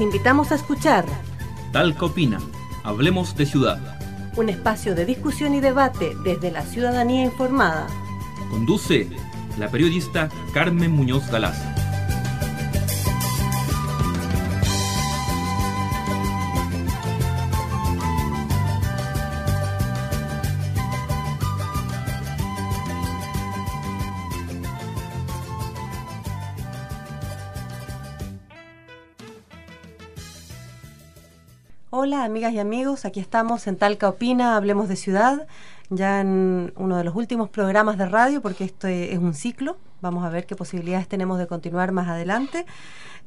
Les invitamos a escuchar Talca Opina, Hablemos de Ciudad. Un espacio de discusión y debate desde la ciudadanía informada. Conduce la periodista Carmen Muñoz Galaz. Hola amigas y amigos, aquí estamos en Talca Opina, Hablemos de Ciudad, ya en uno de los últimos programas de radio, porque esto es un ciclo, vamos a ver qué posibilidades tenemos de continuar más adelante.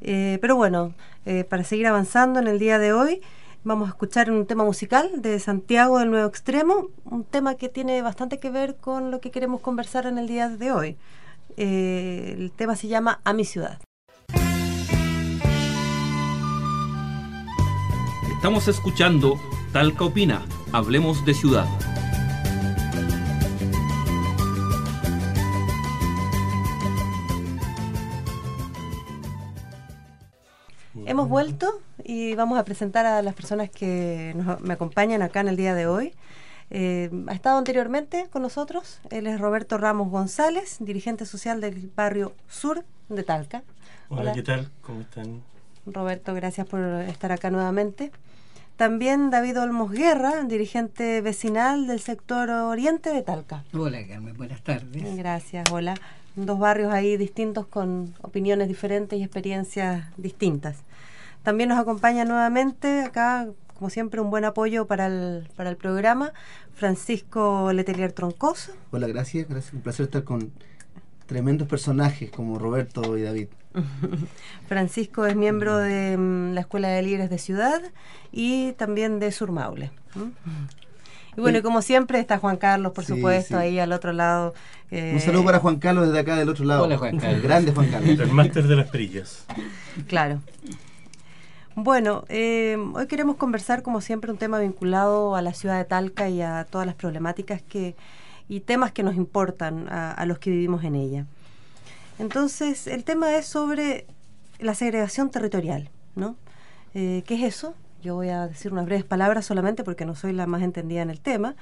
Eh, pero bueno, eh, para seguir avanzando en el día de hoy, vamos a escuchar un tema musical de Santiago del Nuevo Extremo, un tema que tiene bastante que ver con lo que queremos conversar en el día de hoy. Eh, el tema se llama A mi ciudad. Estamos escuchando Talca Opina, Hablemos de Ciudad. Hemos vuelto y vamos a presentar a las personas que nos, me acompañan acá en el día de hoy. Eh, ha estado anteriormente con nosotros, él es Roberto Ramos González, dirigente social del barrio sur de Talca. Hola, Hola. ¿qué tal? ¿Cómo están? Roberto, gracias por estar acá nuevamente. También David Olmos Guerra, dirigente vecinal del sector oriente de Talca. Hola, Carmen, buenas tardes. Gracias, hola. Dos barrios ahí distintos con opiniones diferentes y experiencias distintas. También nos acompaña nuevamente acá, como siempre, un buen apoyo para el, para el programa, Francisco Letelier Troncoso. Hola, gracias, gracias. Un placer estar con tremendos personajes como Roberto y David. Francisco es miembro de mm, la Escuela de Líderes de Ciudad y también de Surmaule. Y bueno, y como siempre está Juan Carlos, por Sí, supuesto, sí. ahí al otro lado. eh, Un saludo para Juan Carlos desde acá del otro lado. Hola, Juan Carlos. El grande Juan Carlos. El máster de las perillas. Claro. Bueno, eh, hoy queremos conversar, como siempre, un tema vinculado a la ciudad de Talca y a todas las problemáticas que y temas que nos importan a, a los que vivimos en ella. Entonces, el tema es sobre la segregación territorial, ¿no? Eh, ¿Qué es eso? Yo voy a decir unas breves palabras solamente porque no soy la más entendida en el tema.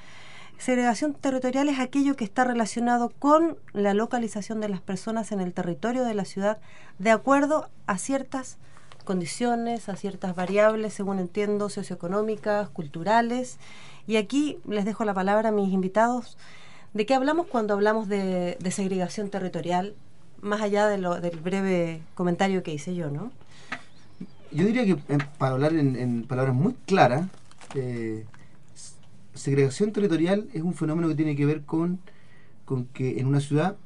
Segregación territorial es aquello que está relacionado con la localización de las personas en el territorio de la ciudad de acuerdo a ciertas condiciones, a ciertas variables, según entiendo, socioeconómicas, culturales. Y aquí les dejo la palabra a mis invitados. ¿De qué hablamos cuando hablamos de, de segregación territorial? Más allá de lo, del breve comentario que hice yo, ¿no? Yo diría que, eh, para hablar en, en palabras muy claras, eh, segregación territorial es un fenómeno que tiene que ver con, con que en una ciudad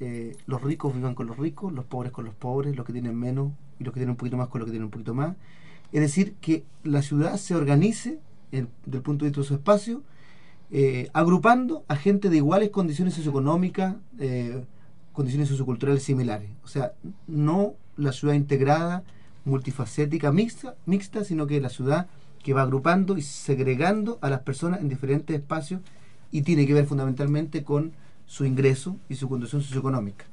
eh, los ricos vivan con los ricos, los pobres con los pobres, los que tienen menos y los que tienen un poquito más con los que tienen un poquito más. Es decir, que la ciudad se organice, el punto de vista de su espacio, eh, agrupando a gente de iguales condiciones socioeconómicas, condiciones socioculturales similares. O sea, no la ciudad integrada, multifacética, mixta, mixta, sino que la ciudad que va agrupando y segregando a las personas en diferentes espacios y tiene que ver fundamentalmente con su ingreso y su condición socioeconómica.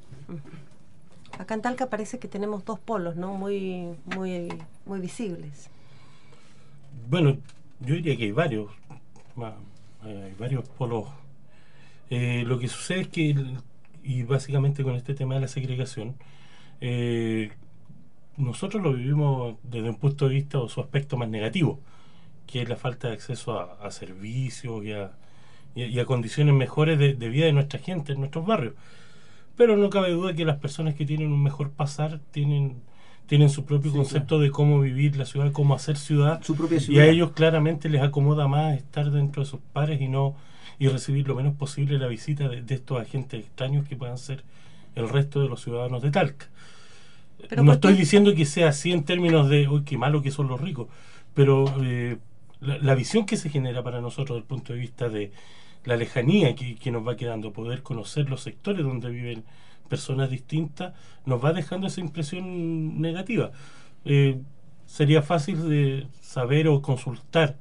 Acá en Talca parece que tenemos dos polos, ¿no? Muy, muy, muy visibles. Bueno, yo diría que hay varios, hay varios polos. Eh, lo que sucede es que, el- y básicamente con este tema de la segregación, eh, nosotros lo vivimos desde un punto de vista o su aspecto más negativo, que es la falta de acceso a, a servicios y a, y y condiciones mejores de, de vida de nuestra gente en nuestros barrios. Pero no cabe duda que las personas que tienen un mejor pasar tienen, tienen su propio Sí, concepto de cómo vivir la ciudad, cómo hacer ciudad. Su propia Y ciudad. a ellos claramente les acomoda más estar dentro de sus pares y no y recibir lo menos posible la visita de, de estos agentes extraños que puedan ser el resto de los ciudadanos de Talca. Pero no ¿por estoy diciendo que sea así en términos de, uy, qué malo que son los ricos, pero eh, la, la visión que se genera para nosotros desde el punto de vista de la lejanía que, que nos va quedando, poder conocer los sectores donde viven personas distintas, nos va dejando esa impresión negativa. Eh, sería fácil de saber o consultar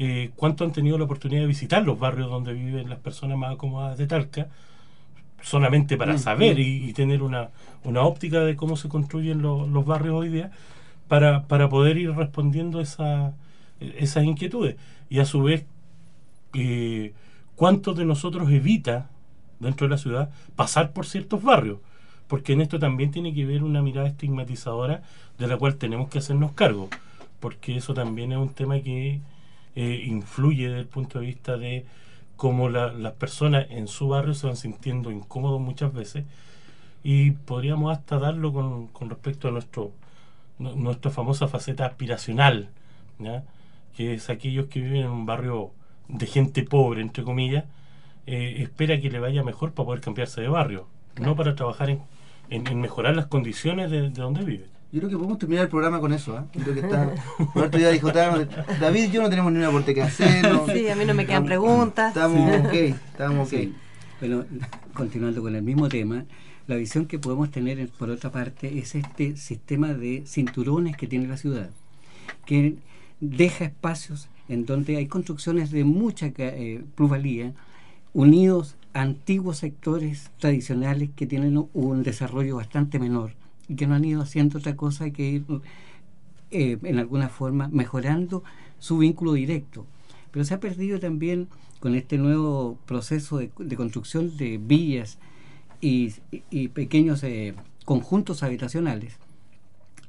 eh, cuánto han tenido la oportunidad de visitar los barrios donde viven las personas más acomodadas de Talca, solamente para Mm, saber mm. y, y tener una, una óptica de cómo se construyen lo- los barrios hoy día. para, para poder ir respondiendo esa, esas inquietudes. Y a su vez, eh, ¿cuántos de nosotros evita dentro de la ciudad pasar por ciertos barrios? Porque en esto también tiene que ver una mirada estigmatizadora de la cual tenemos que hacernos cargo, porque eso también es un tema que eh, influye desde el punto de vista de cómo las personas en su barrio se van sintiendo incómodos muchas veces y podríamos hasta darlo con, con respecto a nuestro nuestra famosa faceta aspiracional, que es aquellos que viven en un barrio de gente pobre, entre comillas, eh, espera que le vaya mejor para poder cambiarse de barrio, no para trabajar en, en, mejorar las condiciones de, donde vive. Yo creo que podemos terminar el programa con eso. ¿eh? Creo que está. otro día dijo, David y yo no tenemos ni una aporte que hacer. Sí, a mí no me quedan preguntas. Estamos ok, estamos ok. Bueno, continuando con el mismo tema, la visión que podemos tener, por otra parte, es este sistema de cinturones que tiene la ciudad, que deja espacios en donde hay construcciones de mucha eh, plusvalía, unidos a antiguos sectores tradicionales que tienen un desarrollo bastante menor y que no han ido haciendo otra cosa que ir eh, en alguna forma mejorando su vínculo directo. Pero se ha perdido también con este nuevo proceso de, construcción de villas y, pequeños eh, conjuntos habitacionales,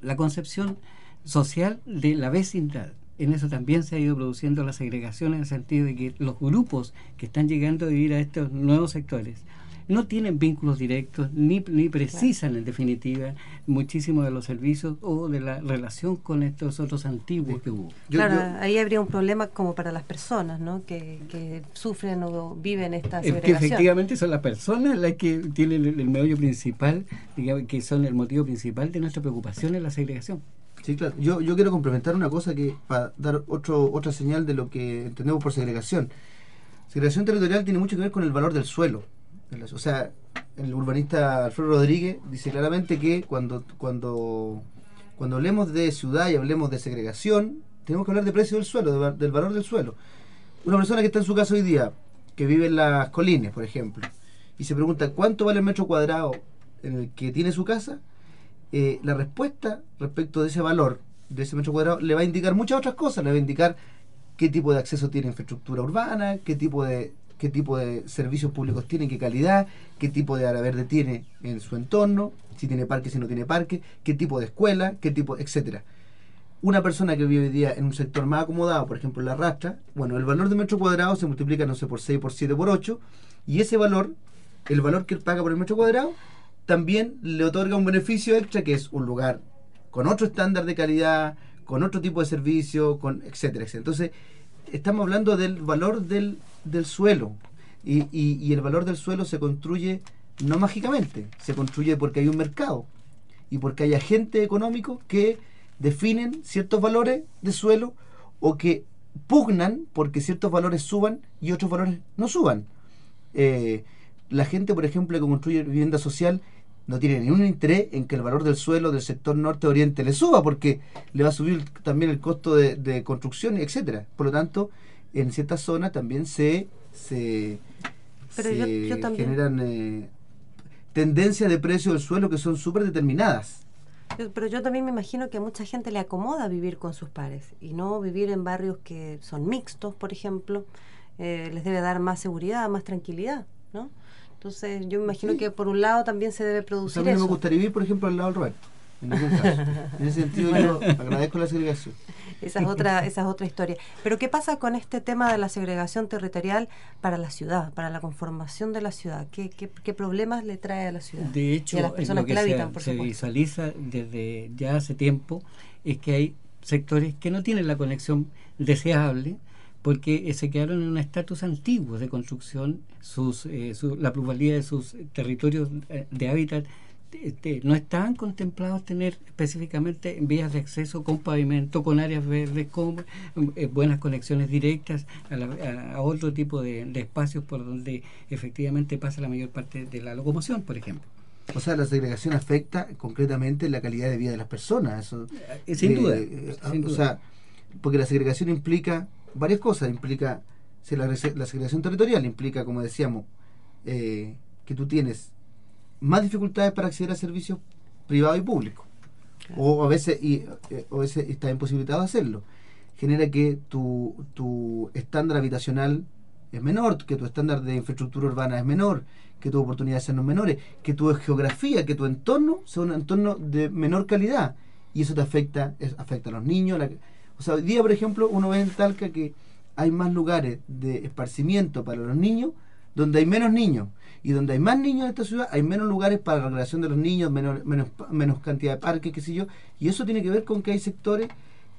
la concepción social de la vecindad. En eso también se ha ido produciendo la segregación en el sentido de que los grupos que están llegando a vivir a estos nuevos sectores no tienen vínculos directos ni, ni precisan en definitiva muchísimo de los servicios o de la relación con estos otros antiguos que hubo. claro, ahí habría un problema como para las personas ¿no? que, sufren o viven esta segregación. que efectivamente son las personas las que tienen el, medio principal, digamos, que son el motivo principal de nuestra preocupación en la segregación. Sí, claro. Yo, yo quiero complementar una cosa que para dar otro, otra señal de lo que entendemos por segregación. Segregación territorial tiene mucho que ver con el valor del suelo. O sea, el urbanista Alfredo Rodríguez dice claramente que cuando, cuando, cuando hablemos de ciudad y hablemos de segregación, tenemos que hablar de precio del suelo, del valor del suelo. Una persona que está en su casa hoy día, que vive en las colinas, por ejemplo, y se pregunta cuánto vale el metro cuadrado en el que tiene su casa, eh, la respuesta respecto de ese valor de ese metro cuadrado le va a indicar muchas otras cosas, le va a indicar qué tipo de acceso tiene infraestructura urbana, qué tipo de qué tipo de servicios públicos tiene, qué calidad, qué tipo de área verde tiene en su entorno, si tiene parque, si no tiene parque, qué tipo de escuela, qué tipo, etcétera. Una persona que vive día en un sector más acomodado, por ejemplo la rastra, bueno, el valor de metro cuadrado se multiplica, no sé, por 6, por 7, por 8, y ese valor, el valor que él paga por el metro cuadrado, también le otorga un beneficio extra que es un lugar con otro estándar de calidad, con otro tipo de servicio, con etcétera, etcétera. Entonces, estamos hablando del valor del del suelo. Y, y, el valor del suelo se construye no mágicamente, se construye porque hay un mercado y porque hay agentes económicos que definen ciertos valores de suelo o que pugnan porque ciertos valores suban y otros valores no suban. Eh, la gente, por ejemplo, que construye vivienda social no tiene ningún interés en que el valor del suelo del sector norte-oriente le suba porque le va a subir también el costo de, de construcción, etcétera. Por lo tanto, en ciertas zonas también se, se, generan eh, tendencias de precio del suelo que son súper determinadas. pero yo también me imagino que a mucha gente le acomoda vivir con sus pares y no vivir en barrios que son mixtos, por ejemplo, eh, les debe dar más seguridad, más tranquilidad, ¿no? Entonces yo me imagino que por un lado también se debe producir mí me gustaría vivir, por ejemplo, al lado del Roberto. En, en ese sentido yo agradezco la segregación. Esa es otra, esa es otra historia. Pero ¿qué pasa con este tema de la segregación territorial para la ciudad, para la conformación de la ciudad? ¿Qué, qué, problemas le trae a la ciudad? De hecho, a las personas que, la habitan, se, visualiza desde ya hace tiempo es que hay sectores que no tienen la conexión deseable porque se quedaron en un estatus antiguo de construcción, sus, eh, la plusvalía de sus territorios eh, de hábitat este, no estaban contemplados tener específicamente vías de acceso con pavimento, con áreas verdes, con eh, buenas conexiones directas a, otro tipo de, espacios por donde efectivamente pasa la mayor parte de la locomoción, por ejemplo. O sea, la segregación afecta concretamente la calidad de vida de las personas. Eso, eh, sin, duda, O sea, porque la segregación implica varias cosas. Implica, la, la segregación territorial implica, como decíamos, eh, que tú tienes más dificultades para acceder a servicios privados y públicos. o a veces y, eh, o a veces está imposibilitado hacerlo. Genera que tu, tu estándar habitacional es menor, que tu estándar de infraestructura urbana es menor, que tus oportunidades sean menores, que tu geografía, que tu entorno sea un entorno de menor calidad. Y eso te afecta, afecta a los niños. la- o sea, hoy día, por ejemplo, uno ve en Talca que hay más lugares de esparcimiento para los niños donde hay menos niños. Y donde hay más niños en esta ciudad, hay menos lugares para la recreación de los niños, menos, menos, menos cantidad de parques, qué sé yo. Y eso tiene que ver con que hay sectores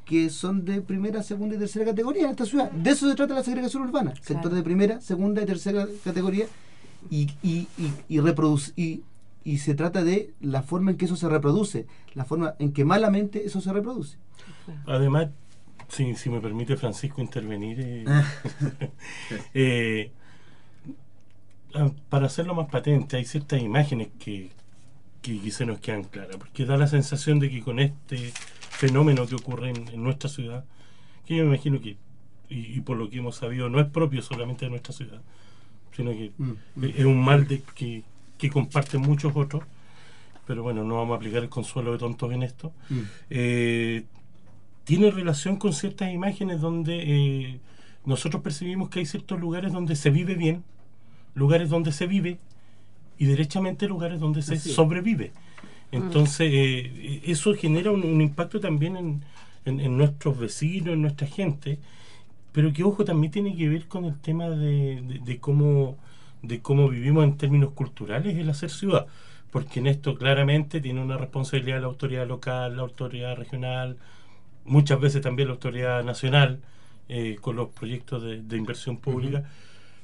que son de primera, segunda y tercera categoría en esta ciudad. De eso se trata la segregación urbana. Sectores de primera, segunda y tercera categoría. Y, y, y, y, reproduce- y, y se trata de la forma en que eso se reproduce, la forma en que malamente eso se reproduce. Además, si, si me permite Francisco intervenir, eh, eh, para hacerlo más patente, hay ciertas imágenes que, que, que se nos quedan claras, porque da la sensación de que con este fenómeno que ocurre en, en nuestra ciudad, que yo me imagino que, y, y por lo que hemos sabido, no es propio solamente de nuestra ciudad, sino que Mm, mm. es un mal de, que, que comparten muchos otros, pero bueno, no vamos a aplicar el consuelo de tontos en esto Mm. eh, tiene relación con ciertas imágenes donde eh, nosotros percibimos que hay ciertos lugares donde se vive bien, lugares donde se vive y derechamente lugares donde se sobrevive. Entonces, eh, eso genera un, un impacto también en, en- en nuestros vecinos, en nuestra gente, pero que, ojo, también tiene que ver con el tema de, de- de cómo, de cómo vivimos en términos culturales el hacer ciudad, porque en esto claramente tiene una responsabilidad la autoridad local, la autoridad regional, muchas veces también la autoridad nacional, eh, con los proyectos de, de inversión pública,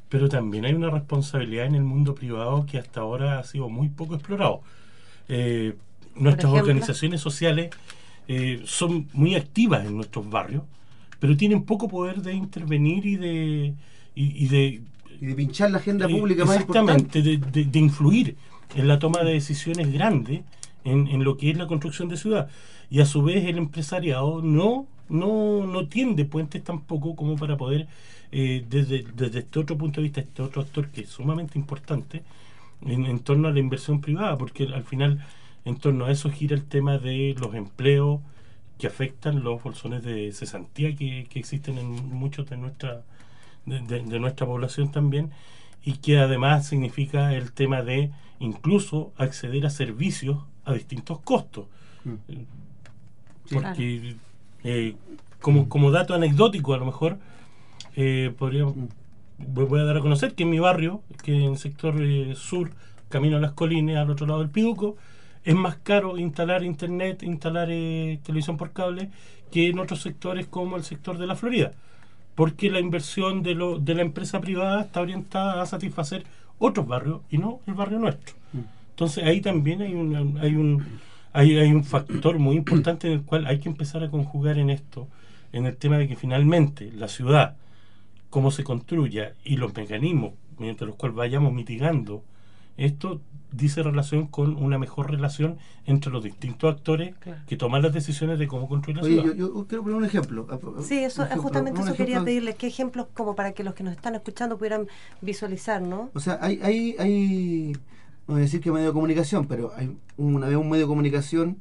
pero también hay una responsabilidad en el mundo privado que hasta ahora ha sido muy poco explorado. Eh, nuestras organizaciones sociales eh, son muy activas en nuestros barrios, pero tienen poco poder de intervenir y de, y, y de Y de pinchar la agenda eh, pública más importante. exactamente, de, de- de influir en la toma de decisiones grandes en, en lo que es la construcción de ciudad. Y a su vez el empresariado no, no, no tiende puentes tampoco como para poder, eh, desde, desde este otro punto de vista, este otro actor que es sumamente importante en, en torno a la inversión privada, porque al final en torno a eso gira el tema de los empleos que afectan los bolsones de cesantía que, que existen en muchos de nuestra de, de- de nuestra población también y que además significa el tema de incluso acceder a servicios a distintos costos. Mm. porque eh, como, como dato anecdótico a lo mejor eh, podríamos Mm. voy voy a dar a conocer que en mi barrio que en el sector eh, sur camino a las colinas al otro lado del Piduco es más caro instalar internet instalar eh, televisión por cable que en otros sectores como el sector de la Florida porque la inversión de, lo, de la empresa privada está orientada a satisfacer otros barrios y no el barrio nuestro. Entonces ahí también hay, una- hay, un, hay, hay un factor muy importante en el cual hay que empezar a conjugar en esto, en el tema de que finalmente la ciudad, cómo se construya y los mecanismos mediante los cuales vayamos mitigando esto dice relación con una mejor relación entre los distintos actores Claro. que toman las decisiones de cómo construir la Oye, ciudad. yo, yo quiero poner un ejemplo. Sí, eso, ejemplo, justamente eso quería pedirles. ¿Qué ejemplos como para que los que nos están escuchando pudieran visualizar, no? O sea, hay, hay, hay, no voy a decir que medio de comunicación, pero hay una vez un medio de comunicación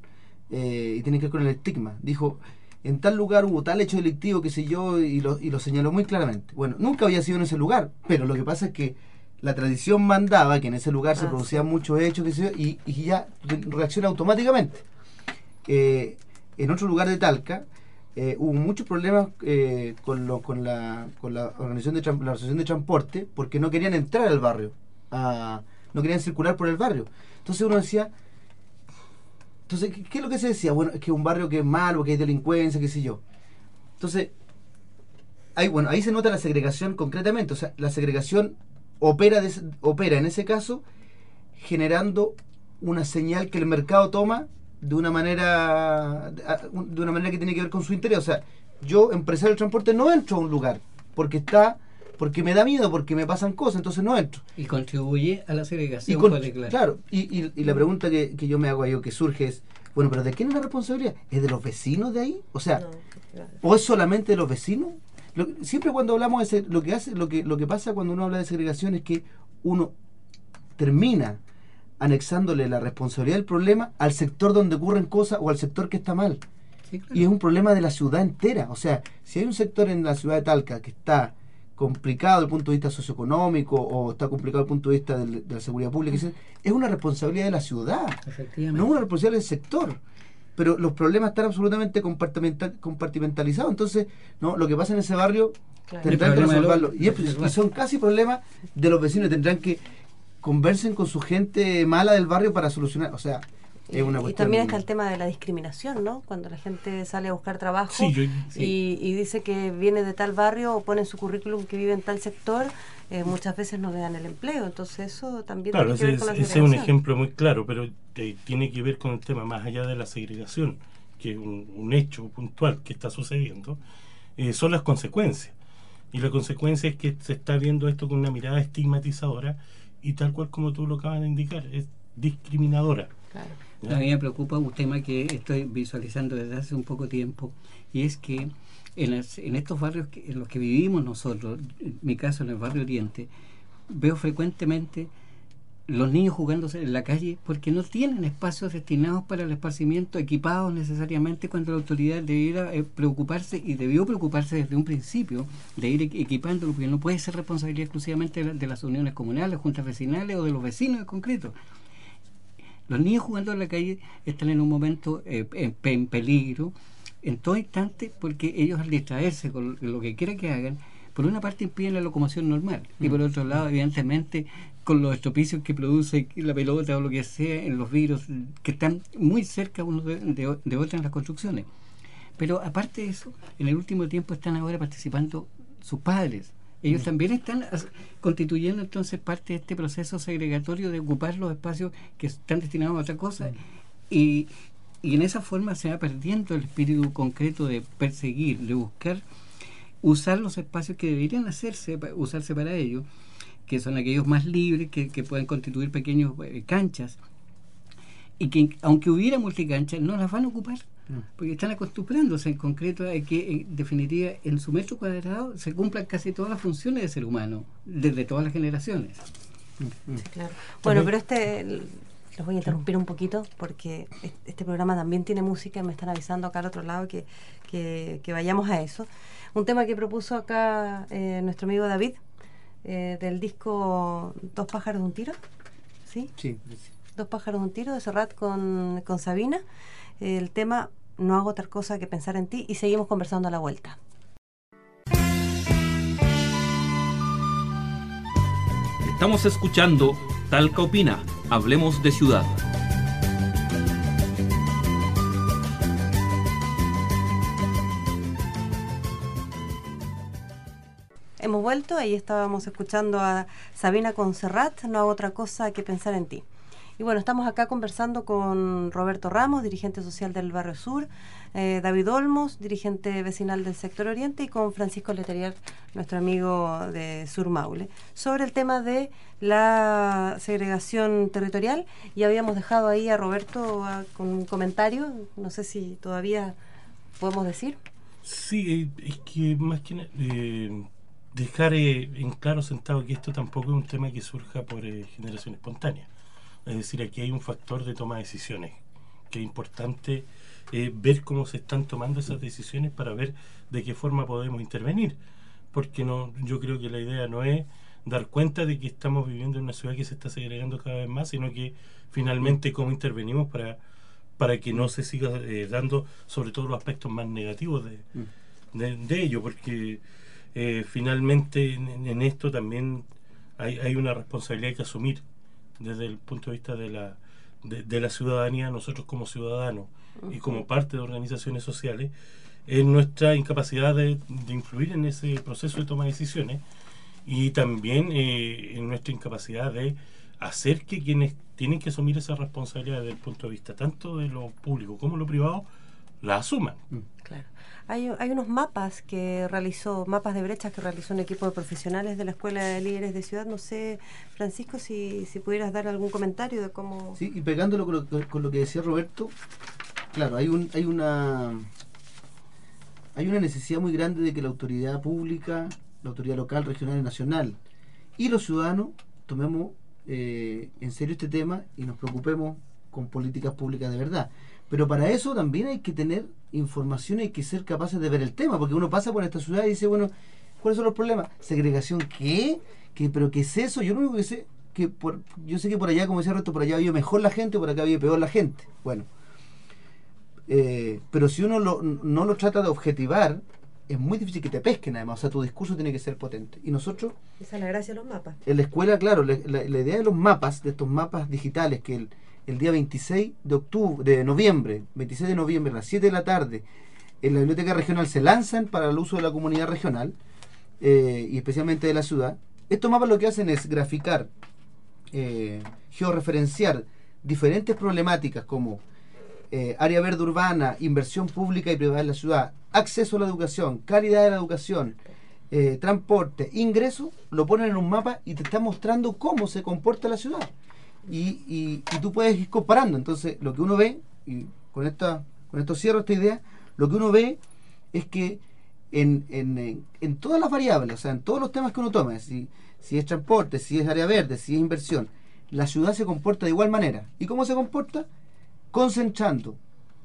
eh, y tiene que ver con el estigma. Dijo, en tal lugar hubo tal hecho delictivo, que sé yo, y lo, y lo señaló muy claramente. Bueno, nunca había sido en ese lugar, pero lo que pasa es que la tradición mandaba que en ese lugar se Ah, producían sí. muchos hechos, que sé yo, y, y ya re- reacciona automáticamente. Eh, en otro lugar de Talca, eh, hubo muchos problemas eh, con, lo- con, la, con la organización de la asociación de transporte porque no querían entrar al barrio, a- no querían circular por el barrio. Entonces uno decía, entonces, ¿qué, es lo que se decía? Bueno, es que un barrio que es malo, que hay delincuencia, qué sé yo. Entonces, ahí, bueno, ahí se nota la segregación concretamente, o sea, la segregación opera, opera en ese caso generando una señal que el mercado toma de una manera de una manera que tiene que ver con su interés. O sea, yo, empresario del transporte, no entro a un lugar porque está porque me da miedo, porque me pasan cosas, entonces no entro. Y contribuye a la Y segregación con- particular. claro, y, y- y la pregunta que, que yo me hago ahí o que surge es, bueno, pero ¿de quién es la responsabilidad? ¿Es de los vecinos de ahí? O sea, No, claro. ¿O es solamente de los vecinos? Lo- siempre cuando hablamos de lo que hace, lo que, lo que pasa cuando uno habla de segregación es que uno termina anexándole la responsabilidad del problema al sector donde ocurren cosas o al sector que está mal. Sí, claro. Y es un problema de la ciudad entera. O sea, si hay un sector en la ciudad de Talca que está complicado desde el punto de vista socioeconómico o está complicado desde el punto de vista del- de la seguridad pública, es una responsabilidad de la ciudad, Efectivamente. no es una responsabilidad del sector. Pero los problemas están absolutamente compartimenta- compartimentalizados. Entonces, no lo que pasa en ese barrio Claro. tendrán que de resolverlo. Y, es- de- y son casi problemas de los vecinos. Tendrán que conversen con su gente mala del barrio para solucionar. O sea, es una y también está el tema de la discriminación, ¿no? Cuando la gente sale a buscar trabajo Sí, yo- y, y dice que viene de tal barrio o pone en su currículum que vive en tal sector, eh, muchas veces no le dan el empleo. Entonces eso también Claro, tiene que ese, ver con la ese es un ejemplo muy claro, pero eh, tiene que ver con el tema más allá de la segregación, que es un, un hecho puntual que está sucediendo, eh, son las consecuencias. Y la consecuencia es que se está viendo esto con una mirada estigmatizadora y tal cual como tú lo acabas de indicar, es discriminadora. Claro. A mí me preocupa un tema que estoy visualizando desde hace un poco tiempo y es que en, estos barrios en los que vivimos nosotros, en mi caso en el barrio Oriente, veo frecuentemente los niños jugándose en la calle porque no tienen espacios destinados para el esparcimiento equipados necesariamente cuando la autoridad debiera eh, preocuparse y debió preocuparse desde un principio de ir equ- equipándolo porque no puede ser responsabilidad exclusivamente de, de las uniones comunales, juntas vecinales o de los vecinos en concreto. Los niños jugando en la calle están en un momento eh, en, en peligro en todo instante porque ellos al distraerse con lo que quiera que hagan, por una parte impiden la locomoción normal y por otro lado, evidentemente, con los estropicios que produce la pelota o lo que sea en los virus que están muy cerca uno de, de, de otros en las construcciones. Pero aparte de eso, en el último tiempo están ahora participando sus padres. Ellos también están constituyendo entonces parte de este proceso segregatorio de ocupar los espacios que están destinados a otra cosa. Y, y en esa forma se va perdiendo el espíritu concreto de perseguir, de buscar usar los espacios que deberían hacerse, usarse para ello, que son aquellos más libres, que, que pueden constituir pequeños eh, canchas, y que aunque hubiera multicanchas, no las van a ocupar, porque están acostumbrándose en concreto a que, en definitiva, en su metro cuadrado se cumplan casi todas las funciones del ser humano, desde todas las generaciones. Sí, claro. Bueno, pero este, los voy a interrumpir un poquito porque es- este programa también tiene música y me están avisando acá al otro lado que, que, que vayamos a eso. Un tema que propuso acá eh, nuestro amigo David eh, del disco Dos pájaros de un tiro, ¿sí? Sí, Dos pájaros de un tiro de Serrat con, con Sabina. El tema No hago otra cosa que pensar en ti y seguimos conversando a la vuelta. Estamos escuchando Talca Opina. Hablemos de ciudad. Hemos vuelto, ahí estábamos escuchando a Sabina Conserrat, no hago otra cosa que pensar en ti. Y bueno, estamos acá conversando con Roberto Ramos, dirigente social del Barrio Sur, eh, David Olmos, dirigente vecinal del sector Oriente, y con Francisco Leterier, nuestro amigo de Sur Maule, sobre el tema de la segregación territorial. Y habíamos dejado ahí a Roberto con un comentario, no sé si todavía podemos decir. Sí, eh, es que más que eh, dejar eh, en claro sentado que esto tampoco es un tema que surja por generación espontánea. Es decir, aquí hay un factor de toma de decisiones, que es importante eh, ver cómo se están tomando esas decisiones para ver de qué forma podemos intervenir. Porque no, yo creo que la idea no es dar cuenta de que estamos viviendo en una ciudad que se está segregando cada vez más, sino que finalmente cómo intervenimos para, para que no se siga eh, dando sobre todo los aspectos más negativos de, de, de ello, porque eh, finalmente en, en esto también hay, hay una responsabilidad que asumir desde el punto de vista de la, de, de la ciudadanía, nosotros como ciudadanos y como parte de organizaciones sociales, en nuestra incapacidad de, de influir en ese proceso de toma de decisiones y también eh, en nuestra incapacidad de hacer que quienes tienen que asumir esa responsabilidad desde el punto de vista tanto de lo público como lo privado la asuman. Claro. Hay, hay unos mapas que realizó, mapas de brechas que realizó un equipo de profesionales de la Escuela de Líderes de Ciudad. No sé, Francisco, si, si pudieras dar algún comentario de cómo... Sí, y pegándolo con lo, con lo que decía Roberto, claro, hay un, hay una hay una necesidad muy grande de que la autoridad pública, la autoridad local, regional y nacional y los ciudadanos tomemos eh, en serio este tema y nos preocupemos con políticas públicas de verdad. Pero para eso también hay que tener información, hay que ser capaces de ver el tema, porque uno pasa por esta ciudad y dice, bueno, ¿cuáles son los problemas? ¿Segregación qué? ¿Qué ¿Pero qué es eso? Yo lo único que sé, que por, yo sé que por allá, como decía Reto, por allá había mejor la gente, por acá había peor la gente. Bueno, eh, pero si uno lo, no lo trata de objetivar, es muy difícil que te pesquen además, o sea, tu discurso tiene que ser potente. Y nosotros... Esa es la gracia de los mapas. En la escuela, claro, la, la, la idea de los mapas, de estos mapas digitales, que el, el día 26 de octubre, de noviembre, 26 de noviembre a las 7 de la tarde, en la biblioteca regional se lanzan para el uso de la comunidad regional eh, y especialmente de la ciudad. Estos mapas lo que hacen es graficar, eh, georreferenciar diferentes problemáticas como eh, área verde urbana, inversión pública y privada en la ciudad, acceso a la educación, calidad de la educación, eh, transporte, ingreso, lo ponen en un mapa y te está mostrando cómo se comporta la ciudad. Y, y, y tú puedes ir comparando. Entonces, lo que uno ve, y con, esta, con esto cierro esta idea, lo que uno ve es que en, en, en, todas las variables, o sea, en todos los temas que uno toma, si, si es transporte, si es área verde, si es inversión, la ciudad se comporta de igual manera. ¿Y cómo se comporta? Concentrando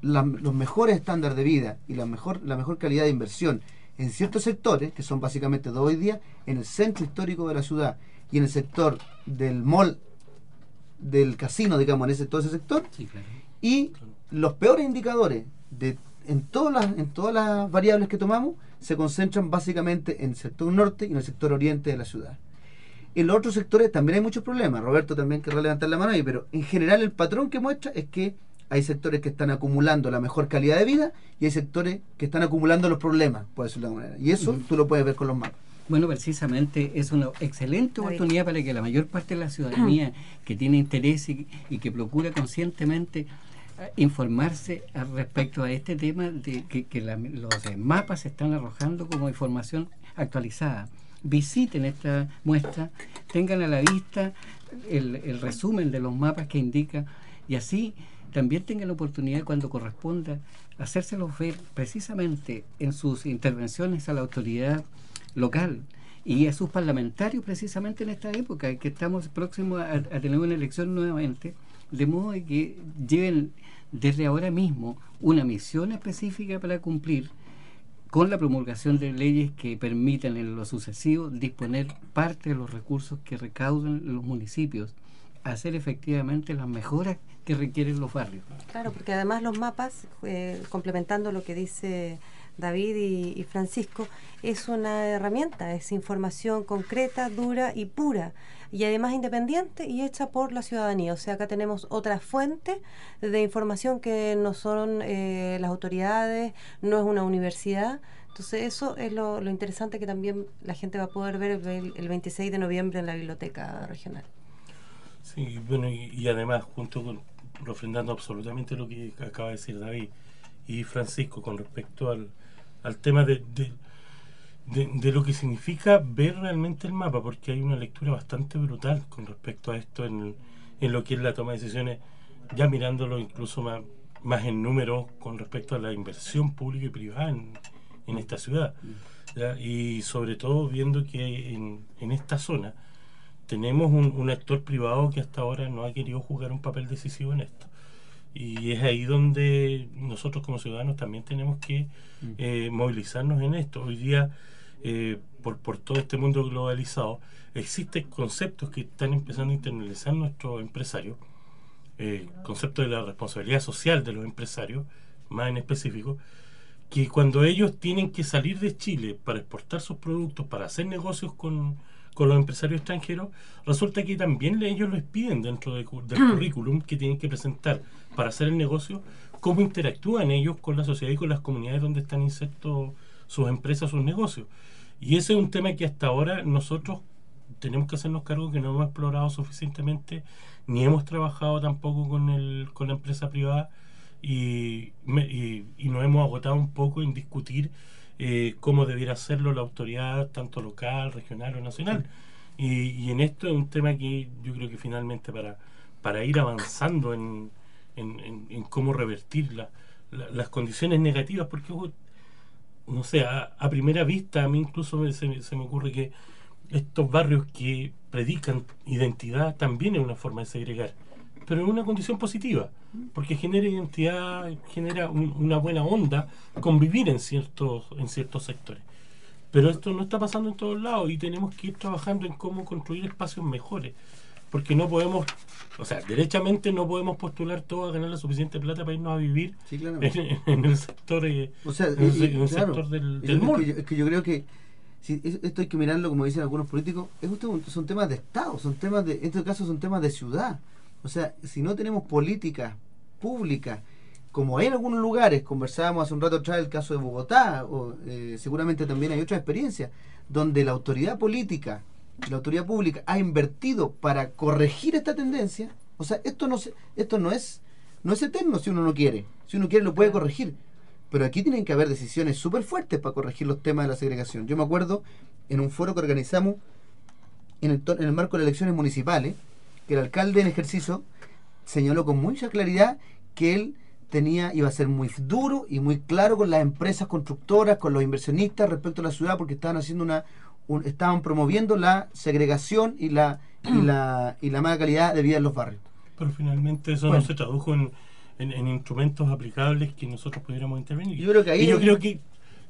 los mejores estándares de vida y la mejor, la mejor calidad de inversión en ciertos sectores, que son básicamente dos hoy día, en el centro histórico de la ciudad y en el sector del mall, del casino, digamos, en ese, todo ese sector, Sí, claro. y los peores indicadores de, en, todas las, en todas las variables que tomamos se concentran básicamente en el sector norte y en el sector oriente de la ciudad. En los otros sectores también hay muchos problemas. Roberto también querrá levantar la mano ahí, pero en general el patrón que muestra es que hay sectores que están acumulando la mejor calidad de vida y hay sectores que están acumulando los problemas, por decirlo de alguna manera. Y eso Ujú. tú lo puedes ver con los mapas. Bueno, precisamente es una excelente oportunidad para que la mayor parte de la ciudadanía que tiene interés y, y que procura conscientemente eh, informarse respecto a este tema de que, que la- los mapas se están arrojando como información actualizada. Visiten esta muestra, tengan a la vista el, el resumen de los mapas que indica y así también tengan la oportunidad cuando corresponda hacérselos ver precisamente en sus intervenciones a la autoridad local y a sus parlamentarios precisamente en esta época que estamos próximos a, tener una elección nuevamente, de modo que lleven desde ahora mismo una misión específica para cumplir con la promulgación de leyes que permitan en lo sucesivo disponer parte de los recursos que recaudan los municipios, hacer efectivamente las mejoras que requieren los barrios. Claro, porque además los mapas, eh, complementando lo que dice David y, Francisco, es una herramienta, es información concreta, dura y pura, y además independiente y hecha por la ciudadanía. O sea, acá tenemos otra fuente de información que no son eh, las autoridades, no es una universidad. Entonces eso es lo, interesante que también la gente va a poder ver el, el 26 de noviembre en la biblioteca regional. Sí, bueno, y, y además, junto con, refrendando absolutamente lo que acaba de decir David y Francisco con respecto al, al tema de, de, de- lo que significa ver realmente el mapa, porque hay una lectura bastante brutal con respecto a esto en, en lo que es la toma de decisiones, ya mirándolo incluso más, más en números con respecto a la inversión pública y privada en, en esta ciudad. Y sobre todo viendo que en, en esta zona, tenemos un, un actor privado que hasta ahora no ha querido jugar un papel decisivo en esto. Y es ahí donde nosotros como ciudadanos también tenemos que eh, movilizarnos en esto. Hoy día, eh, por, por todo este mundo globalizado, existen conceptos que están empezando a internalizar nuestros empresarios. Eh, concepto de la responsabilidad social de los empresarios, más en específico, que cuando ellos tienen que salir de Chile para exportar sus productos, para hacer negocios con, con los empresarios extranjeros, resulta que también ellos les piden dentro de del currículum que tienen que presentar para hacer el negocio cómo interactúan ellos con la sociedad y con las comunidades donde están insertos sus empresas, sus negocios. Y ese es un tema que hasta ahora nosotros tenemos que hacernos cargo que no hemos explorado suficientemente, ni hemos trabajado tampoco con, el, con la empresa privada y, me- y, y nos hemos agotado un poco en discutir eh, cómo debiera hacerlo la autoridad, tanto local, regional o nacional. Y, y en esto es un tema que yo creo que finalmente para, para ir avanzando en, en, en- en cómo revertir la- la- las condiciones negativas, porque no sé, a, a primera vista a mí incluso me- se, me- se me ocurre que estos barrios que predican identidad también es una forma de segregar, pero es una condición positiva, porque genera identidad, genera una buena onda convivir en ciertos, en ciertos sectores. Pero esto no está pasando en todos lados y tenemos que ir trabajando en cómo construir espacios mejores. Porque no podemos, o sea, derechamente no podemos postular todo a ganar la suficiente plata para irnos a vivir en, el sector, eh, o sea, en el, sector del, del es, que yo, creo que si esto hay que mirarlo, como dicen algunos políticos, es son temas de Estado, son temas de, en este caso son temas de ciudad. O sea, si no tenemos políticas públicas como hay en algunos lugares, conversábamos hace un rato atrás el caso de Bogotá, o eh, seguramente también hay otras experiencias, donde la autoridad política, la autoridad pública ha invertido para corregir esta tendencia, o sea, esto no, esto no, es, no es eterno si uno no quiere, si uno quiere lo puede corregir, pero aquí tienen que haber decisiones súper fuertes para corregir los temas de la segregación. Yo me acuerdo en un foro que organizamos en el, en el marco de las elecciones municipales, que el alcalde en ejercicio señaló con mucha claridad que él tenía iba a ser muy duro y muy claro con las empresas constructoras, con los inversionistas respecto a la ciudad, porque estaban haciendo una estaban promoviendo la segregación y la y la y la mala calidad de vida en los barrios. Pero finalmente eso no se tradujo en, en, instrumentos aplicables que nosotros pudiéramos intervenir. Yo creo que ahí y yo creo que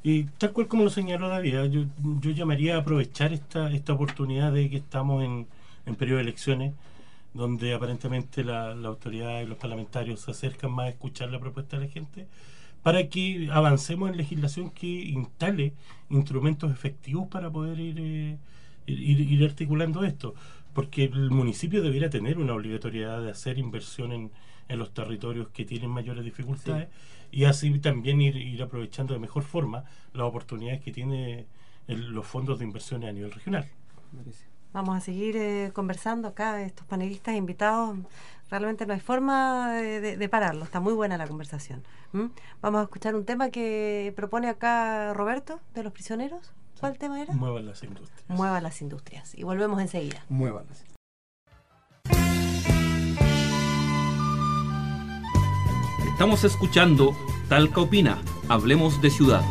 y tal cual como lo señaló David, yo, yo llamaría a aprovechar esta, esta oportunidad de que estamos en, en periodo de elecciones donde aparentemente la, autoridad y los parlamentarios se acercan más a escuchar la propuesta de la gente, para que avancemos en legislación que instale instrumentos efectivos para poder ir, eh, ir, articulando esto. Porque el municipio debería tener una obligatoriedad de hacer inversión en, en los territorios que tienen mayores dificultades y así también ir, ir aprovechando de mejor forma las oportunidades que tienen los fondos de inversión a nivel regional. Vamos a seguir eh, conversando acá, estos panelistas invitados. Realmente no hay forma de, pararlo, está muy buena la conversación. Vamos a escuchar un tema que propone acá Roberto, de los prisioneros. ¿Cuál tema era? Muevan las industrias. Muevan las industrias. Y volvemos enseguida. Muévanlas. Estamos escuchando Talca Opina, Hablemos de Ciudad.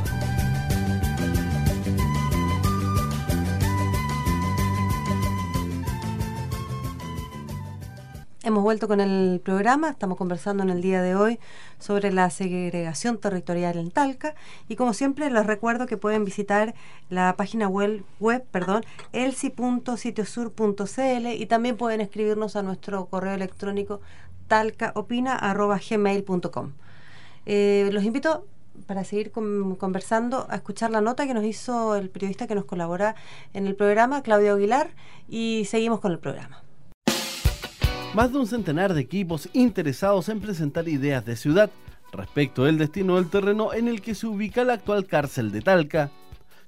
Hemos vuelto con el programa, estamos conversando en el día de hoy sobre la segregación territorial en Talca y como siempre les recuerdo que pueden visitar la página web, web perdón, elsi.sitiosur.cl y también pueden escribirnos a nuestro correo electrónico talcaopina.gmail.com. Eh, los invito para seguir conversando a escuchar la nota que nos hizo el periodista que nos colabora en el programa, Claudio Aguilar, y seguimos con el programa más de un centenar de equipos interesados en presentar ideas de ciudad respecto del destino del terreno en el que se ubica la actual cárcel de Talca.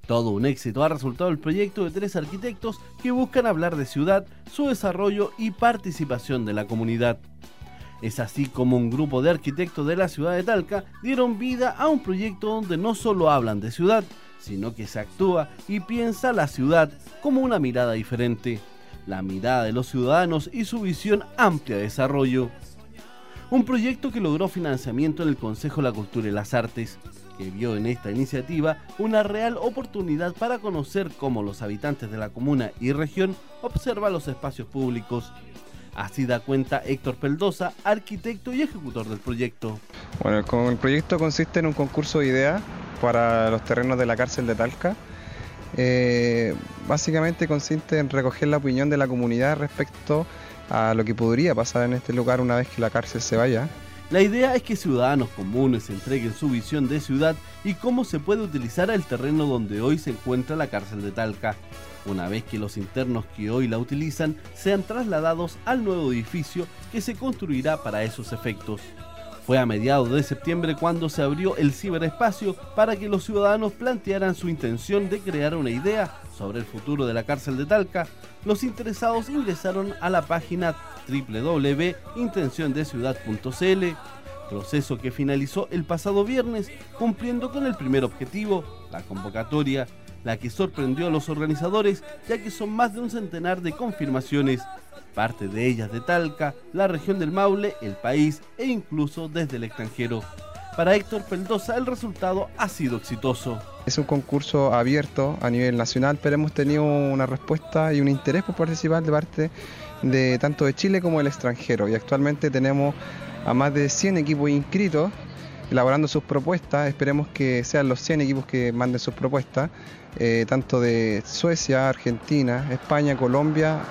Todo un éxito ha resultado el proyecto de tres arquitectos que buscan hablar de ciudad, su desarrollo y participación de la comunidad. Es así como un grupo de arquitectos de la ciudad de Talca dieron vida a un proyecto donde no solo hablan de ciudad, sino que se actúa y piensa la ciudad como una mirada diferente la mirada de los ciudadanos y su visión amplia de desarrollo. Un proyecto que logró financiamiento en el Consejo de la Cultura y las Artes, que vio en esta iniciativa una real oportunidad para conocer cómo los habitantes de la comuna y región observan los espacios públicos. Así da cuenta Héctor Peldosa, arquitecto y ejecutor del proyecto. Bueno, el proyecto consiste en un concurso de ideas para los terrenos de la cárcel de Talca eh, básicamente consiste en recoger la opinión de la comunidad respecto a lo que podría pasar en este lugar una vez que la cárcel se vaya. La idea es que ciudadanos comunes entreguen su visión de ciudad y cómo se puede utilizar el terreno donde hoy se encuentra la cárcel de Talca, una vez que los internos que hoy la utilizan sean trasladados al nuevo edificio que se construirá para esos efectos. Fue a mediados de septiembre cuando se abrió el ciberespacio para que los ciudadanos plantearan su intención de crear una idea sobre el futuro de la cárcel de Talca. Los interesados ingresaron a la página www.intenciondeciudad.cl, proceso que finalizó el pasado viernes cumpliendo con el primer objetivo, la convocatoria, la que sorprendió a los organizadores ya que son más de un centenar de confirmaciones parte de ellas de Talca, la región del Maule, el país e incluso desde el extranjero. Para Héctor Peldosa el resultado ha sido exitoso. Es un concurso abierto a nivel nacional, pero hemos tenido una respuesta y un interés por participar de parte de tanto de Chile como del extranjero. Y actualmente tenemos a más de 100 equipos inscritos elaborando sus propuestas. Esperemos que sean los 100 equipos que manden sus propuestas, eh, tanto de Suecia, Argentina, España, Colombia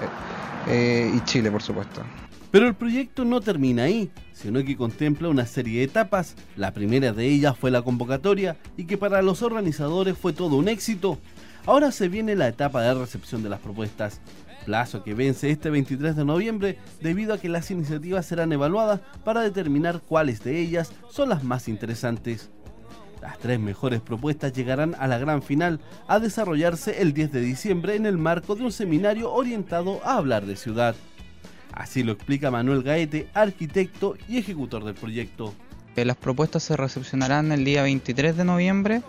eh, y Chile, por supuesto. Pero el proyecto no termina ahí, sino que contempla una serie de etapas. La primera de ellas fue la convocatoria y que para los organizadores fue todo un éxito. Ahora se viene la etapa de recepción de las propuestas, plazo que vence este 23 de noviembre debido a que las iniciativas serán evaluadas para determinar cuáles de ellas son las más interesantes. Las tres mejores propuestas llegarán a la gran final a desarrollarse el 10 de diciembre en el marco de un seminario orientado a hablar de ciudad. Así lo explica Manuel Gaete, arquitecto y ejecutor del proyecto. Eh, las propuestas se recepcionarán el día 23 de noviembre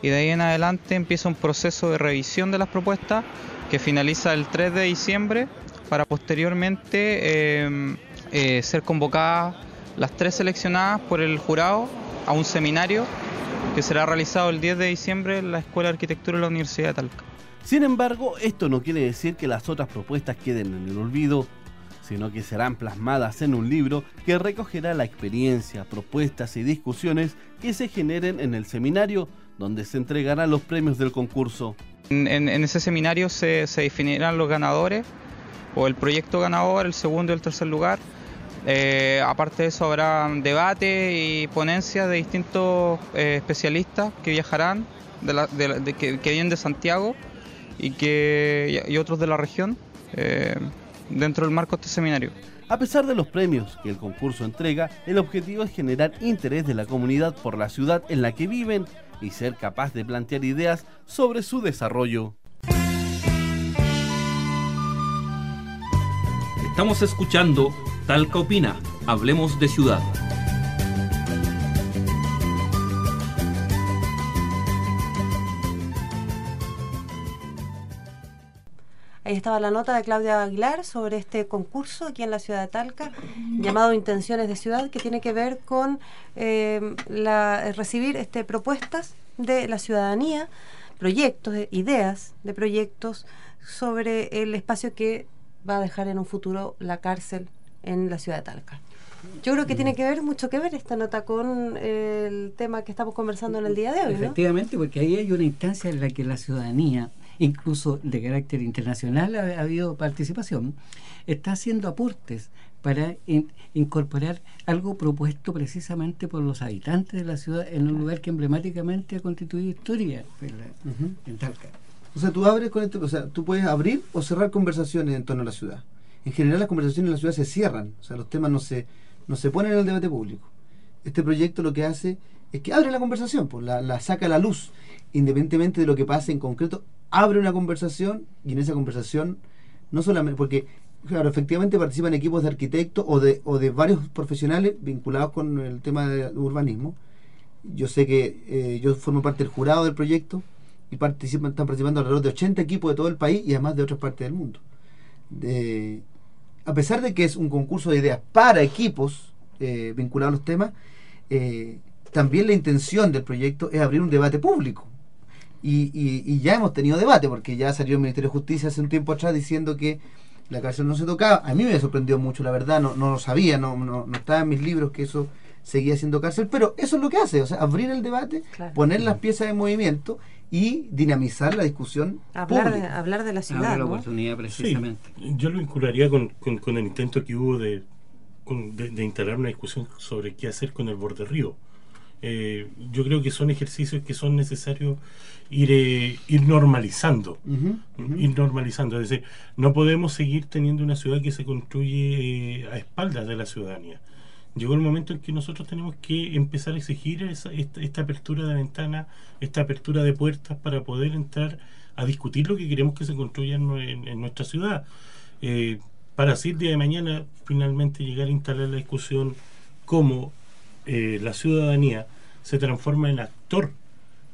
y de ahí en adelante empieza un proceso de revisión de las propuestas que finaliza el 3 de diciembre para posteriormente em, eh, ser convocadas las tres seleccionadas por el jurado a un seminario que será realizado el 10 de diciembre en la Escuela de Arquitectura de la Universidad de Talca. Sin embargo, esto no quiere decir que las otras propuestas queden en el olvido sino que serán plasmadas en un libro que recogerá la experiencia, propuestas y discusiones que se generen en el seminario, donde se entregarán los premios del concurso. En, ese seminario se, definirán los ganadores, o el proyecto ganador, el segundo y el tercer lugar. Eh, aparte de eso habrá debate y ponencias de distintos eh, especialistas que viajarán, que, vienen de Santiago y, que, y otros de la región. Eh, dentro del marco de este seminario. A pesar de los premios que el concurso entrega, el objetivo es generar interés de la comunidad por la ciudad en la que viven y ser capaz de plantear ideas sobre su desarrollo. Estamos escuchando Talca Opina, Hablemos de Ciudad. Ahí estaba la nota de Claudia Aguilar sobre este concurso aquí en la ciudad de Talca, llamado Intenciones de Ciudad, que tiene que ver con eh, la, recibir este, propuestas de la ciudadanía, proyectos, ideas de proyectos sobre el espacio que va a dejar en un futuro la cárcel en la ciudad de Talca. Yo creo que tiene que ver, mucho que ver esta nota con el tema que estamos conversando en el día de hoy. Efectivamente, porque ahí hay una instancia en la que la ciudadanía incluso de carácter internacional ha, habido participación, está haciendo aportes para incorporar algo propuesto precisamente por los habitantes de la ciudad en un lugar que emblemáticamente ha constituido historia en Talca. O sea, tú abres con esto, o sea, tú puedes abrir o cerrar conversaciones en torno a la ciudad. En general las conversaciones en la ciudad se cierran, o sea, los temas no se, no se ponen en el debate público. Este proyecto lo que hace es que abre la conversación, pues la, la saca a la luz, independientemente de lo que pase en concreto, abre una conversación y en esa conversación, no solamente, porque claro, efectivamente participan equipos de arquitectos o de, o de varios profesionales vinculados con el tema de urbanismo. Yo sé que eh, yo formo parte del jurado del proyecto y participan, están participando alrededor de 80 equipos de todo el país y además de otras partes del mundo. A pesar de que es un concurso de ideas para equipos eh, vinculados a los temas, eh, también la intención del proyecto es abrir un debate público y, y, ya hemos tenido debate, porque ya salió el Ministerio de Justicia hace un tiempo atrás diciendo que la cárcel no se tocaba. A mí me sorprendió mucho, la verdad, no, no lo sabía, no, no, no estaba en mis libros que eso seguía siendo cárcel, pero eso es lo que hace, o sea, abrir el debate, poner las piezas en movimiento y dinamizar la discusión. Hablar, de, hablar de la ciudad. la oportunidad, precisamente. yo lo vincularía con, con, el intento que hubo de, de, de, instalar una discusión sobre qué hacer con el borde río. Eh, yo creo que son ejercicios que son necesarios ir, eh, ir normalizando. Ir normalizando. Es decir, no podemos seguir teniendo una ciudad que se construye eh, a espaldas de la ciudadanía. Llegó el momento en que nosotros tenemos que empezar a exigir esta, apertura de ventanas, esta apertura de puertas para poder entrar a discutir lo que queremos que se construya en, nuestra ciudad. para así el día de mañana finalmente llegar a instalar la discusión como eh, la ciudadanía se transforma en actor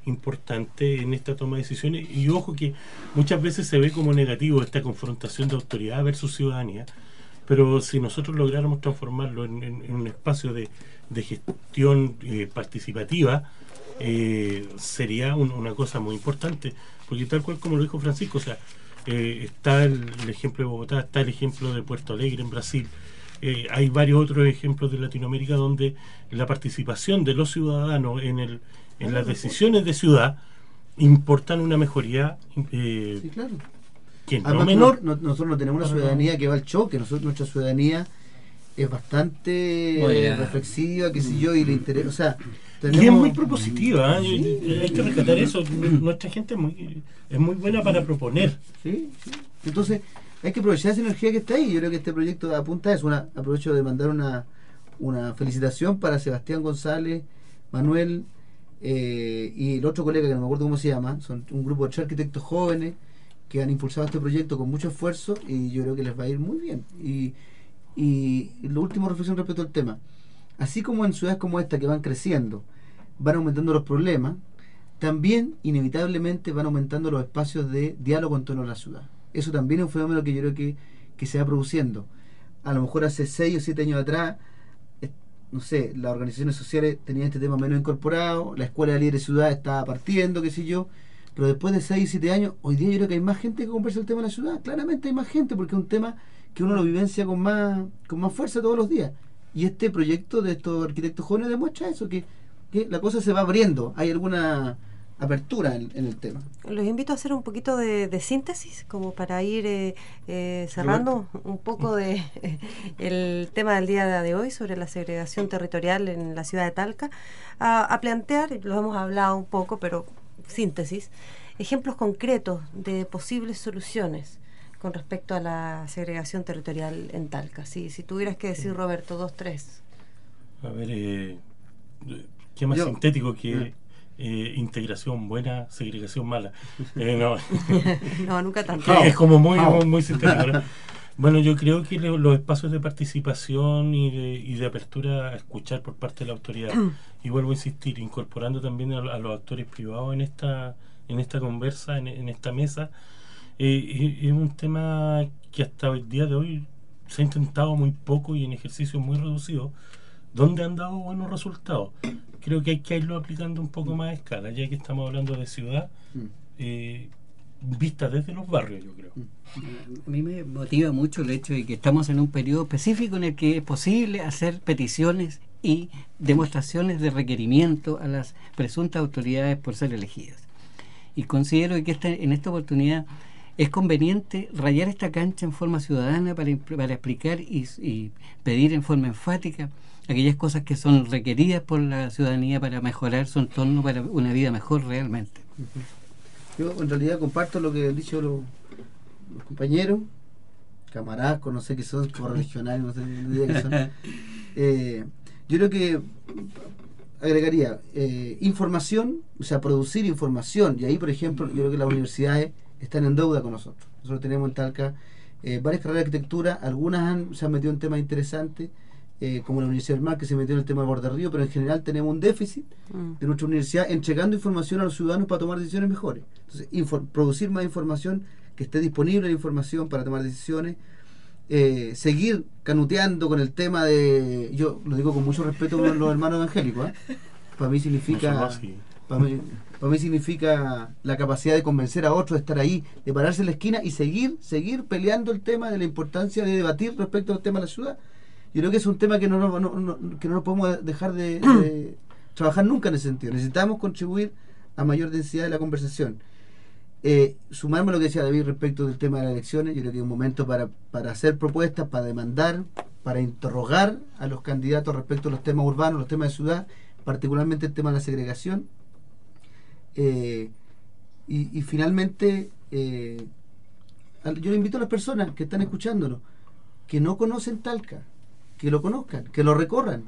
importante en esta toma de decisiones. Y ojo que muchas veces se ve como negativo esta confrontación de autoridad versus ciudadanía pero si nosotros lográramos transformarlo en, un espacio de, de gestión eh, participativa, eh, sería un- una cosa muy importante, porque tal cual como lo dijo Francisco, o sea, eh, está el, el ejemplo de Bogotá, está el ejemplo de Puerto Alegre en Brasil, eh, hay varios otros ejemplos de Latinoamérica donde la participación de los ciudadanos en, el, en las decisiones de ciudad importan una mejoría eh, Sí, claro. que no Además, menor. no- no- nosotros no tenemos una ciudadanía que va al choque, nosotros, nuestra ciudadanía es bastante Oye, eh, reflexiva, qué sé yo, y le interesa, o sea, Y es tenemos- muy propositiva, ¿eh? Hay que rescatar eso. Nuestra gente es muy, es muy buena para proponer. Sí, sí. Entonces, hay que aprovechar esa energía que está ahí. Yo creo que este proyecto apunta a eso. Una, aprovecho de mandar una, una felicitación para Sebastián González, Manuel eh, y el otro colega que no me acuerdo cómo se llama. Son un grupo de tres arquitectos jóvenes que han impulsado este proyecto con mucho esfuerzo y yo creo que les va a ir muy bien. Y, y lo último reflexión respecto al tema. Así como en ciudades como esta que van creciendo, van aumentando los problemas, también inevitablemente van aumentando los espacios de diálogo en torno a la ciudad. Eso también es un fenómeno que yo creo que, que se va produciendo. A lo mejor hace 6 o 7 años atrás, no sé, las organizaciones sociales tenían este tema menos incorporado, la escuela de libre ciudad estaba partiendo, qué sé yo, pero después de 6 o 7 años, hoy día yo creo que hay más gente que conversa el tema de la ciudad. Claramente hay más gente porque es un tema que uno lo vivencia con más, con más fuerza todos los días. Y este proyecto de estos arquitectos jóvenes demuestra eso, que, que la cosa se va abriendo, hay alguna apertura en, en el tema. Los invito a hacer un poquito de, de síntesis, como para ir eh, eh, cerrando un poco de el tema del día de hoy sobre la segregación territorial en la ciudad de Talca, a, a plantear, lo hemos hablado un poco, pero síntesis, ejemplos concretos de posibles soluciones con respecto a la segregación territorial en Talca. Si, si tuvieras que decir, Roberto, dos, tres. A ver, eh, qué más Yo- sintético que eh, integración buena, segregación mala. Eh, no, no, nunca tanto. es como muy, muy, muy. Bueno, yo creo que lo- los espacios de participación y de, y de apertura a escuchar por parte de la autoridad, y vuelvo a insistir, incorporando también a, a los actores privados en esta, en esta conversa, en, en esta mesa, eh, es es un tema que hasta el día de hoy se ha intentado muy poco y en ejercicios muy reducidos, donde han dado buenos resultados. Creo que hay que irlo aplicando un poco más a escala, ya que estamos hablando de ciudad, eh, vista desde los barrios, yo creo. A mí me motiva mucho el hecho de que estamos en un periodo específico en el que es posible hacer peticiones y demostraciones de requerimiento a las presuntas autoridades por ser elegidas. Y considero que esta, en esta oportunidad es conveniente rayar esta cancha en forma ciudadana para, para explicar y, y pedir en forma enfática aquellas cosas que son requeridas por la ciudadanía para mejorar su entorno, para una vida mejor realmente. Yo en realidad comparto lo que han dicho los, los compañeros, camaradas, no sé qué son, correligionarios, no sé qué son. Eh, yo creo que agregaría eh, información, o sea, producir información, y ahí, por ejemplo, yo creo que las universidades están en deuda con nosotros. Nosotros tenemos en Talca eh, varias carreras de arquitectura, algunas han- se han metido en temas interesantes, eh, como la Universidad del Mar, que se metió en el tema de Borde Río, pero en general tenemos un déficit Mm. de nuestra universidad entregando información a los ciudadanos para tomar decisiones mejores. Entonces, producir más información, que esté disponible la información para tomar decisiones, eh, seguir canuteando con el tema de, yo lo digo con mucho respeto con los hermanos evangélicos, ¿eh? para mí significa... Para mí, para mí significa la capacidad de convencer a otros de estar ahí, de pararse en la esquina y seguir, seguir peleando el tema de la importancia de debatir respecto al tema de la ciudad. Yo creo que es un tema que no, nos- no, no- que no nos podemos dejar de, de trabajar nunca en ese sentido. Necesitamos contribuir a mayor densidad de la conversación. Eh, sumarme a lo que decía David respecto del tema de las elecciones, yo creo que es un momento para, para hacer propuestas, para demandar, para interrogar a los candidatos respecto a los temas urbanos, los temas de ciudad, particularmente el tema de la segregación. Eh, y, y finalmente, eh, yo le invito a las personas que están escuchándonos, que no conocen Talca, que lo conozcan, que lo recorran,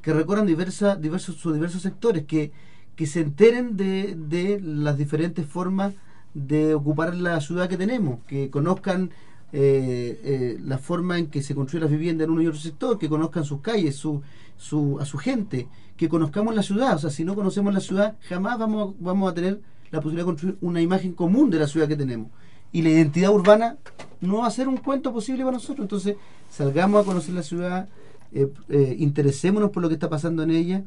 que recorran diversas, diversos, sus diversos sectores, que, que se enteren de, de las diferentes formas de ocupar la ciudad que tenemos, que conozcan eh, eh, la forma en que se construye la vivienda en uno y otro sector, que conozcan sus calles, su, su, a su gente, que conozcamos la ciudad. O sea, si no conocemos la ciudad, jamás vamos, vamos a tener la posibilidad de construir una imagen común de la ciudad que tenemos. Y la identidad urbana no va a ser un cuento posible para nosotros. Entonces, salgamos a conocer la ciudad, eh, eh, interesémonos por lo que está pasando en ella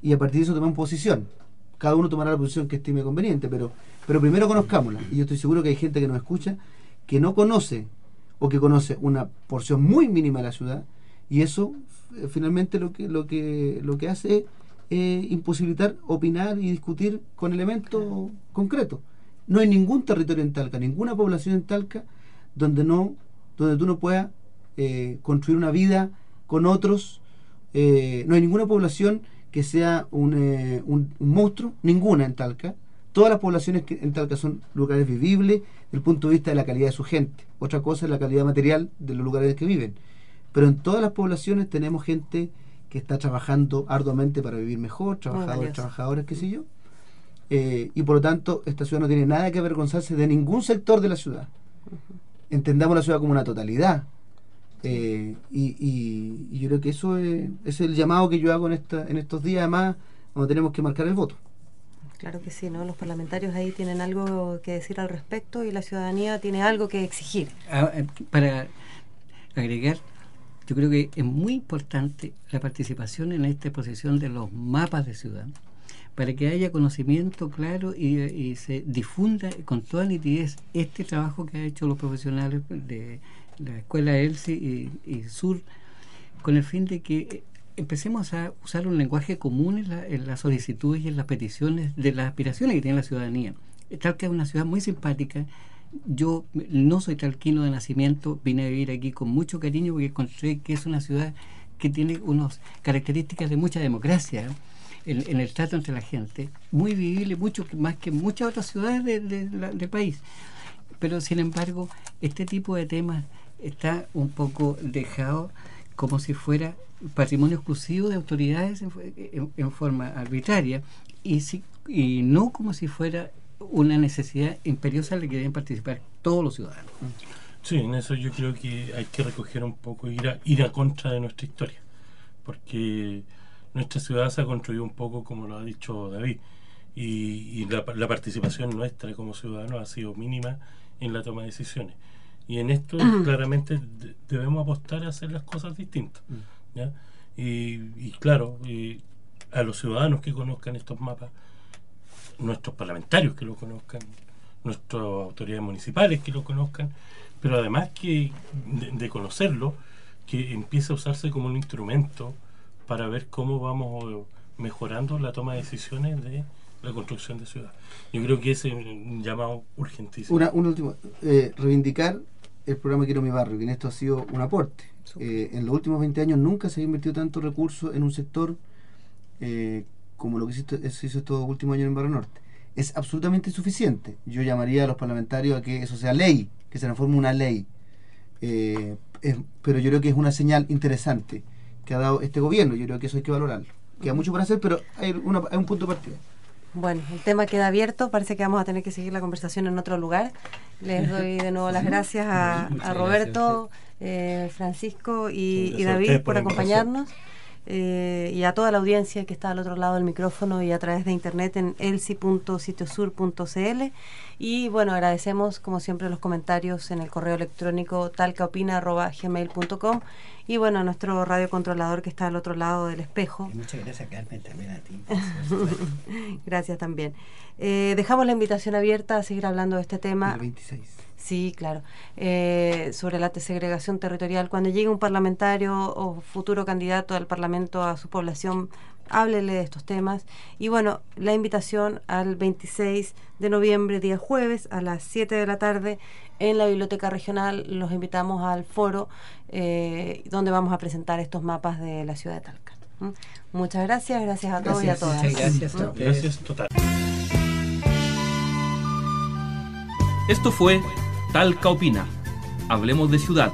y a partir de eso tomamos posición. Cada uno tomará la posición que estime conveniente, pero, pero primero conozcámosla. Y yo estoy seguro que hay gente que nos escucha que no conoce o que conoce una porción muy mínima de la ciudad y eso eh, finalmente lo que, lo que, lo que hace es imposibilitar opinar y discutir con elementos concretos. No hay ningún territorio en Talca, ninguna población en Talca donde no, donde tú no puedas eh, construir una vida con otros. Eh, no hay ninguna población que sea un, eh, un- un monstruo, ninguna en Talca. Todas las poblaciones que en Talca son lugares vivibles desde el punto de vista de la calidad de su gente. Otra cosa es la calidad material de los lugares en que viven. Pero en todas las poblaciones tenemos gente que está trabajando arduamente para vivir mejor, trabajadores, trabajadores, qué sé yo. Eh, y por lo tanto, esta ciudad no tiene nada que avergonzarse de ningún sector de la ciudad. Entendamos la ciudad como una totalidad. Eh, y, y- y yo creo que eso es, es el llamado que yo hago en, esta, en estos días, además, donde tenemos que marcar el voto. Claro que sí, ¿no? Los parlamentarios ahí tienen algo que decir al respecto y la ciudadanía tiene algo que exigir. Ah, eh, para agregar, yo creo que es muy importante la participación en esta exposición de los mapas de ciudad, para que haya conocimiento claro y, se difunda con toda nitidez este trabajo que han hecho los profesionales de la escuela ELSI y, Sur, con el fin de que empecemos a usar un lenguaje común en, la- en las solicitudes y en las peticiones de las aspiraciones que tiene la ciudadanía. Talca es una ciudad muy simpática. Yo no soy talquino de nacimiento, vine a vivir aquí con mucho cariño porque encontré que es una ciudad que tiene unas características de mucha democracia en, en el trato entre la gente, muy vivible, mucho más que muchas otras ciudades de- de la- del país. Pero sin embargo, este tipo de temas está un poco dejado como si fuera patrimonio exclusivo de autoridades en, en- en forma arbitraria y, si, y no como si fuera una necesidad imperiosa en la que deben participar todos los ciudadanos. Sí, en eso yo creo que hay que recoger un poco, ir a, ir a contra de nuestra historia, porque nuestra ciudad se ha construido un poco como lo ha dicho David, y, y la, la participación nuestra como ciudadanos ha sido mínima en la toma de decisiones. Y en esto claramente de- debemos apostar a hacer las cosas distintas. ¿ya? Y, y claro, y a los ciudadanos que conozcan estos mapas, nuestros parlamentarios que lo conozcan, nuestras autoridades municipales que lo conozcan, pero además que de, de conocerlo, que empiece a usarse como un instrumento para ver cómo vamos eh, mejorando la toma de decisiones de la construcción de ciudad. Yo creo que ese es un llamado urgentísimo. Una, un último, eh, reivindicar el programa Quiero mi barrio, que en esto ha sido un aporte. Eh, en los últimos 20 años nunca se ha invertido tanto recursos en un sector eh, como lo que se hizo, se hizo estos últimos años en Barrio Norte. Es absolutamente insuficiente. Yo llamaría a los parlamentarios a que eso sea ley, que se transforme en una ley. Eh, es- pero yo creo que es una señal interesante que ha dado este gobierno. Yo creo que eso hay que valorarlo. Queda mucho por hacer, pero hay, una- hay un punto de partida. Bueno, el tema queda abierto, parece que vamos a tener que seguir la conversación en otro lugar. Les doy de nuevo las gracias a, Roberto, eh, Francisco y, David por acompañarnos. Eh, y a toda la audiencia que está al otro lado del micrófono y a través de internet en elsi.sitiosur.cl y bueno agradecemos como siempre los comentarios en el correo electrónico talcaopina.gmail.com y bueno a nuestro radiocontrolador que está al otro lado del espejo Y muchas gracias Carmen también a ti. Gracias también. Eh, dejamos la invitación abierta a seguir hablando de este tema. El 26. Sí, claro. Eh, sobre la segregación territorial. Cuando llegue un parlamentario o futuro candidato al Parlamento a su población, háblele de estos temas. Y bueno, la invitación al 26 de noviembre, día jueves, a las 7 de la tarde, en la Biblioteca Regional. Los invitamos al foro eh, donde vamos a presentar estos mapas de la ciudad de Talca. ¿Mm? Muchas gracias, gracias a todos y a Gracias, todas. gracias ¿Mm? Gracias total. Esto fue Talca Opina. Hablemos de ciudad.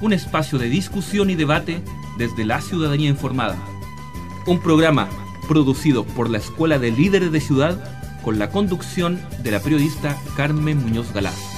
Un espacio de discusión y debate desde la ciudadanía informada. Un programa producido por la Escuela de Líderes de Ciudad con la conducción de la periodista Carmen Muñoz Galás.